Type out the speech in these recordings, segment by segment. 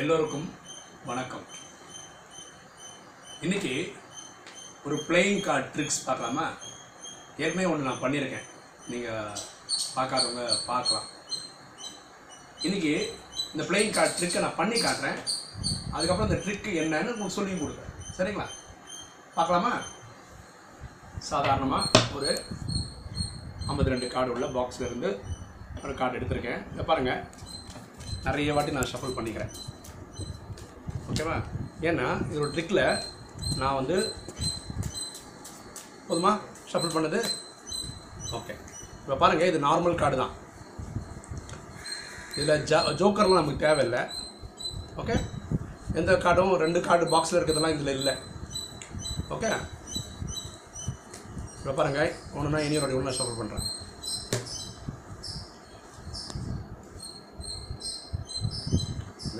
எல்லோருக்கும் வணக்கம். இன்னைக்கு ஒரு பிளேயிங் கார்டு ட்ரிக்ஸ் பார்க்கலாமா? ஏற்கனவே ஒன்று நான் பண்ணியிருக்கேன். நீங்கள் பார்க்காதவங்க பார்க்கலாம். இன்னைக்கு இந்த பிளேயிங் கார்டு ட்ரிக்கை நான் பண்ணி காட்டுறேன். அதுக்கப்புறம் இந்த ட்ரிக்கு என்னன்னு உங்களுக்கு சொல்லி கொடுக்குறேன். சரிங்களா? பார்க்கலாமா? சாதாரணமாக ஒரு ஐம்பத்தி ரெண்டு கார்டு உள்ள பாக்ஸில் இருந்து ஒரு கார்டு எடுத்திருக்கேன். இதை பாருங்கள் நிறைய வாட்டி நான் ஷஃபிள் பண்ணிக்கிறேன். ஓகேவா? ஏன்னா இது ஒரு ட்ரிக்கில் நான் வந்து போதுமா? ஷஃபிள் பண்ணது? ஓகே. இப்போ பாருங்கள் இது நார்மல் கார்டு தான். இதில் ஜா ஜோக்கர்லாம் நமக்கு தேவையில்லை. ஓகே? எந்த கார்டும் ரெண்டு கார்டு பாக்ஸில் இருக்கிறதெல்லாம் இதில் இல்லை. ஓகே? இப்போ பாருங்கள் ஒன்றுனா இனி ஒரு ஒன்று ஷஃபிள் பண்ணுறேன்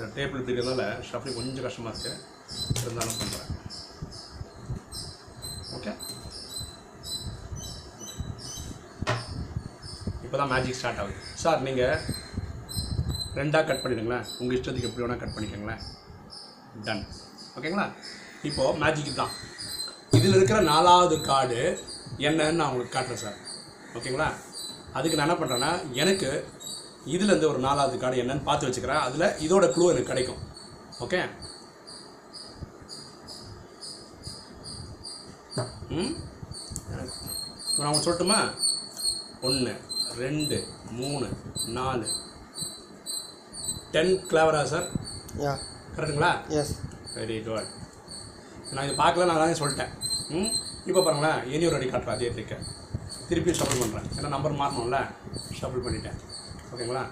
இந்த டேபிள் இப்படி இருக்கிறதுனால ஷஃபிங் கொஞ்சம் கஷ்டமாக இருக்குது இருந்தாலும் பண்ணுறேன் ஓகே இப்போ தான் மேஜிக் ஸ்டார்ட் ஆகுது. சார் நீங்கள் ரெண்டாக கட் பண்ணிடுங்களேன். உங்கள் இஷ்டத்துக்கு எப்படி வேணால் கட் பண்ணிக்கோங்களேன். டன் ஓகேங்களா இப்போது மேஜிக் தான். இதில் இருக்கிற நாலாவது கார்டு என்னன்னு நான் உங்களுக்கு காட்டுறேன் சார் ஓகேங்களா அதுக்கு நான் என்ன பண்ணுறேன்னா எனக்கு இதுலேருந்து ஒரு நாலாவது கார்டு என்னன்னு பார்த்து வச்சுக்கிறேன். அதில் இதோட க்ளூ எனக்கு கிடைக்கும். ஓகே ம்? நான் உங்களுக்கு சொல்லட்டுமா? ஒன்று ரெண்டு மூணு நாலு. டென் கிளவரா சார். கரெக்டுங்களா Yes. வெரி குட் நான் இது பார்க்கல நான் தான் சொல்லிட்டேன். ம்? இப்போ பாருங்களேன் இனி ஒரு அடி காட்டுறேன் அதே ட்ரிக்கை திருப்பி ஷஃபிள் பண்ணுறேன் ஏன்னா நம்பர் மாறணும்ல. ஷஃபிள் பண்ணிட்டேன். ஓகேங்களா?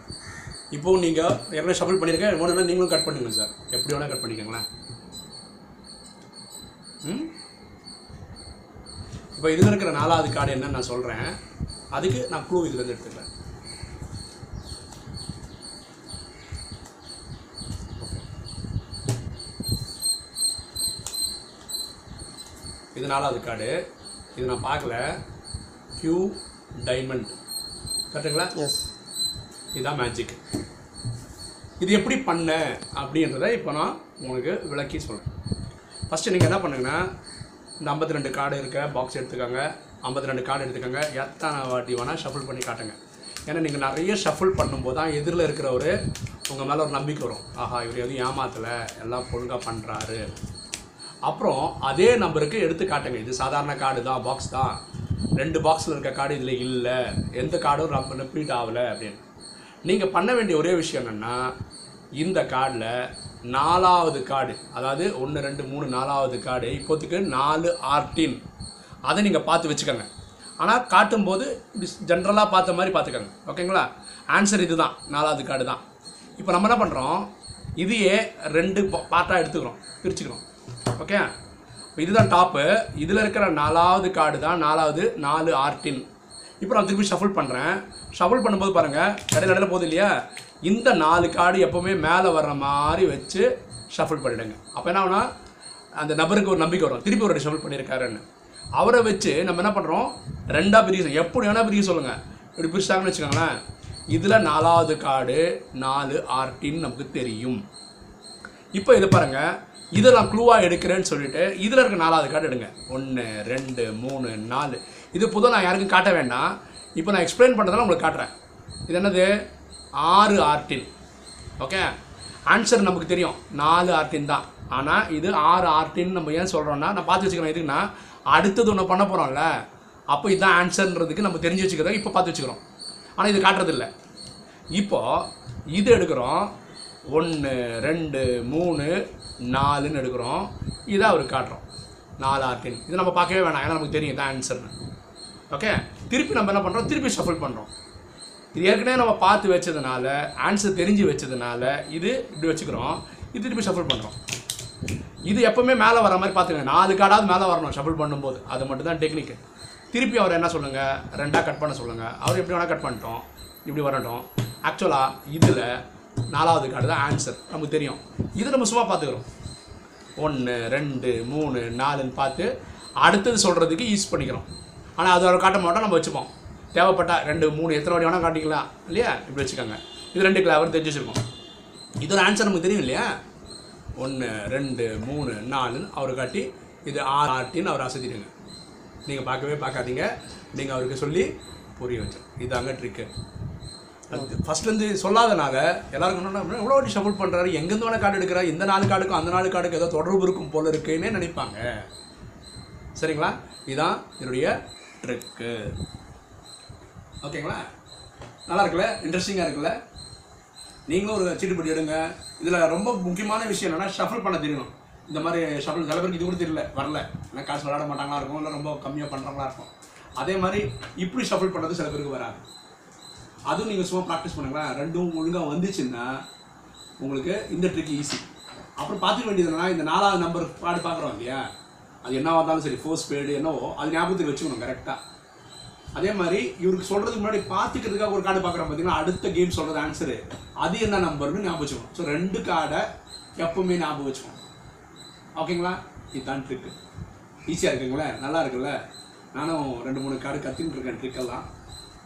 இப்போ நீங்கள் ஏற்கனவே ஷஃபிள் பண்ணியிருக்கேன். ஒன்று நீங்களும் கட் பண்ணுங்கள் சார் எப்படி வேணால் கட் பண்ணிக்கோங்களேன். ம்? இப்போ இதில் இருக்கிற நாலாவது கார்டு என்னன்னு நான் சொல்கிறேன் அதுக்கு நான் க்ளூ இதுலேருந்து எடுத்துக்கிறேன். இது நாலாவது கார்டு இது நான் பார்க்கல. க்யூ டைமண்ட் கரெக்டுங்களா எஸ் இதுதான் மேஜிக் இது எப்படி பண்ண அப்படின்றத இப்போ நான் உங்களுக்கு விளக்கி சொல்கிறேன் ஃபஸ்ட்டு நீங்கள் என்ன பண்ணுங்கன்னா இந்த ஐம்பத்தி ரெண்டு கார்டு இருக்க பாக்ஸ் எடுத்துக்கோங்க. ஐம்பத்தி ரெண்டு கார்டு எடுத்துக்கோங்க. எத்தனை வாட்டி வேணால் ஷஃபிள் பண்ணி காட்டுங்க. ஏன்னா நீங்கள் நிறைய ஷஃபிள் பண்ணும்போது தான் எதிரில் இருக்கிற ஒரு உங்கள் மேலே ஒரு நம்பிக்கை வரும். ஆஹா இவர் எதுவும் ஏமாத்தலை. எல்லாம் ஒழுங்காக பண்ணுறாரு அப்புறம் அதே நம்பருக்கு எடுத்து காட்டுங்க. இது சாதாரண கார்டு தான் பாக்ஸ் தான். ரெண்டு பாக்ஸில் இருக்க கார்டு இதில் இல்லை. எந்த கார்டும் ரொம்ப ரிப்பீட் ஆகலை அப்படின்னு. நீங்கள் பண்ண வேண்டிய ஒரே விஷயம் என்னென்னா இந்த கார்டில் நாலாவது கார்டு அதாவது ஒன்று ரெண்டு மூணு நாலாவது கார்டு இப்போத்துக்கு நாலு ஆர்டின். அதை நீங்கள் பார்த்து வச்சுக்கோங்க. ஆனால் காட்டும்போது இப்படி ஜென்ரலாக பார்த்த மாதிரி பார்த்துக்கோங்க. ஓகேங்களா? ஆன்சர் இதுதான். நாலாவது கார்டு தான். இப்போ நம்ம என்ன பண்ணுறோம் இதையே ரெண்டு பார்ட்டாக எடுத்துக்கிறோம். பிரிச்சுக்கிறோம். ஓகே? இதுதான் டாப்பு இதில் இருக்கிற நாலாவது கார்டு தான் நாலாவது நாலு ஆர்டின். இப்போ நான் திருப்பி ஷஃபிள் பண்ணுறேன் ஷஃபிள் பண்ணும்போது பாருங்கள் இடையில இடையில போகுது இல்லையா? இந்த நாலு கார்டு எப்போவுமே மேலே வர்ற மாதிரி வச்சு ஷஃபிள் பண்ணிவிடுங்க அப்போ என்ன ஆகுனா அந்த நபருக்கு ஒரு நம்பிக்கை வரும். திருப்பி ஒரு ஷஃபிள் பண்ணியிருக்காருன்னு. அவரை வச்சு நம்ம என்ன பண்ணுறோம் ரெண்டாக பிரிக்க எப்படி வேணால் பிரிக்க சொல்லுங்கள் இப்படி பிரிச்சாங்கன்னு வச்சுக்கோங்களேன். இதில் நாலாவது கார்டு நாலு ஆர்டின்னு நமக்கு தெரியும். இப்போ இது பாருங்கள் இதை நான் க்ளூவாக எடுக்கிறேன்னு சொல்லிட்டு இதில் இருக்க நாலாவது கார்டு எடுங்க. ஒன்று ரெண்டு மூணு நாலு. இது புதும் நான் யாருக்கும் காட்ட வேண்டாம். இப்போ நான் எக்ஸ்பிளைன் பண்ணுறதுனால உங்களுக்கு காட்டுறேன். இது என்னது? ஆறு ஆர்டின் ஓகே ஆன்சர் நமக்கு தெரியும். நாலு ஆர்டின் தான். ஆனால் இது ஆறு ஆர்டின்னு நம்ம ஏன் சொல்கிறோன்னா நான் பார்த்து வச்சுக்கிறேன் எதுக்குன்னா அடுத்தது ஒன்று பண்ண போகிறோம்ல அப்போ இதுதான் ஆன்சர்ன்றதுக்கு நம்ம தெரிஞ்சு வச்சுக்கிறோம் இப்போ பார்த்து வச்சுக்கிறோம். ஆனால் இது காட்டுறதில்ல. இப்போது இது எடுக்கிறோம். ஒன்று ரெண்டு மூணு நாலுன்னு எடுக்கிறோம். இதை அவர் காட்டுறோம். நாலு ஆர்டின் இது நம்ம பார்க்கவே வேணாம். ஏன்னா நமக்கு தெரியும் இதான் ஆன்சர்னு ஓகே திருப்பி நம்ம என்ன பண்ணுறோம் திருப்பி ஷஃபிள் பண்ணுறோம் இது ஏற்கனவே நம்ம பார்த்து வச்சதுனால ஆன்சர் தெரிஞ்சு வச்சதுனால இது இப்படி வச்சுக்கிறோம். இது திருப்பி ஷஃபிள் பண்ணுறோம் இது எப்போவுமே மேலே வர மாதிரி பார்த்துக்கங்க. நாலு கார்டாவது மேலே வரணும் ஷஃபிள் பண்ணும்போது. அது மட்டும் தான் டெக்னிக்கு திருப்பி அவர் என்ன சொல்லுங்கள் ரெண்டாக கட் பண்ண சொல்லுங்கள் அவர் எப்படி வேணால் கட் பண்ணிட்டோம். இப்படி வரட்டும். ஆக்சுவலாக இதில் நாலாவது கார்டு தான் ஆன்சர் நமக்கு தெரியும். இது நம்ம சும்மா பார்த்துக்கிறோம். ஒன்று ரெண்டு மூணு நாலுன்னு பார்த்து அடுத்தது சொல்கிறதுக்கு யூஸ் பண்ணிக்கிறோம். ஆனால் அது அவர் காட்ட மாட்டோம் நம்ம வச்சுப்போம். தேவைப்பட்டா ரெண்டு மூணு எத்தனை வாட்டி வேணால் காட்டிக்கலாம் இல்லையா? இப்படி வச்சுக்கோங்க. இது ரெண்டு கிளாவர் தெரிஞ்சு வச்சுருக்கோம். இது ஒரு ஆன்சர் நமக்கு தெரியும் இல்லையா? ஒன்று ரெண்டு மூணு நாலுன்னு அவர் காட்டி இது ஆறு ஆட்டின்னு அவர் அசத்திடுங்க. நீங்கள் பார்க்கவே பார்க்காதீங்க. நீங்கள் அவருக்கு சொல்லி புரிய வச்சோம் இதாங்க ட்ரிக்கு அது ஃபஸ்ட்லேருந்து சொல்லாதனால எல்லாருக்கும் என்ன எவ்வளோ வாட்டி ஷஃபிள் பண்ணுறாரு எங்கேருந்து வேணால் கார்டு எடுக்கிறார் இந்த நாலு கார்டுக்கும் அந்த நாலு கார்டுக்கு ஏதோ தொடர்பு இருக்கும் போல இருக்குன்னே நினைப்பாங்க. சரிங்களா? இதுதான் என்னுடைய ட்ரிக்கு ஓகேங்களா நல்லா இருக்குல்ல? இன்ட்ரெஸ்டிங்காக இருக்குல்ல? நீங்களும் ஒரு சீட்டுப்படி எடுங்க. இதில் ரொம்ப முக்கியமான விஷயம் என்னென்னா ஷஃபிள் பண்ண தெரியணும். இந்த மாதிரி ஷஃபிள் சில பேருக்கு இது கூட தெரியல வரல. ஏன்னா காசு விளையாட மாட்டாங்களா இருக்கும் இல்லை ரொம்ப கம்மியாக பண்ணுறவங்களா இருக்கும். அதே மாதிரி இப்படி ஷஃபிள் பண்ணுறது சில பேருக்கு வராது. அதுவும் நீங்கள் சும்மா ப்ராக்டிஸ் பண்ணுங்களேன். ரெண்டும் ஒழுங்காக வந்துச்சுன்னா உங்களுக்கு இந்த ட்ரிக் ஈஸி அப்புறம் பார்த்துக்க வேண்டியது என்னன்னா இந்த நாலாவது நம்பர் பாடு பார்க்குறோம் இல்லையா? அது என்னவா இருந்தாலும் சரி ஃபோர்ஸ் ஸ்பேடு என்னவோ அது ஞாபகத்துக்கு வச்சுக்கணும் கரெக்டாக அதே மாதிரி இவருக்கு சொல்கிறதுக்கு முன்னாடி பார்த்துக்கிறதுக்காக ஒரு கார்டு பார்க்குறோம் பார்த்தீங்கன்னா அடுத்த கேம் சொல்கிறது ஆன்சரு அது என்ன நம்பர்னு ஞாபகம் வச்சுக்கணும். ஸோ ரெண்டு கார்டை எப்பவுமே ஞாபகம் வச்சுக்கணும். ஓகேங்களா இதுதான் ட்ரிக்கு ஈஸியாக இருக்குங்களே? நல்லா இருக்குல்ல? நானும் ரெண்டு மூணு கார்டு கற்றுன்னு இருக்கேன் ட்ரிக்கெல்லாம்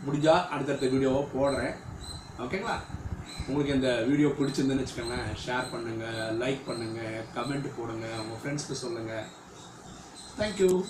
முடிஞ்சால் அடுத்தடுத்த வீடியோவை போடுறேன். ஓகேங்களா உங்களுக்கு இந்த வீடியோ பிடிச்சிருந்துன்னு வச்சுக்கோங்களேன். ஷேர் பண்ணுங்கள் லைக் பண்ணுங்கள் கமெண்ட் போடுங்க உங்கள் ஃப்ரெண்ட்ஸ்க்கு சொல்லுங்கள் thank you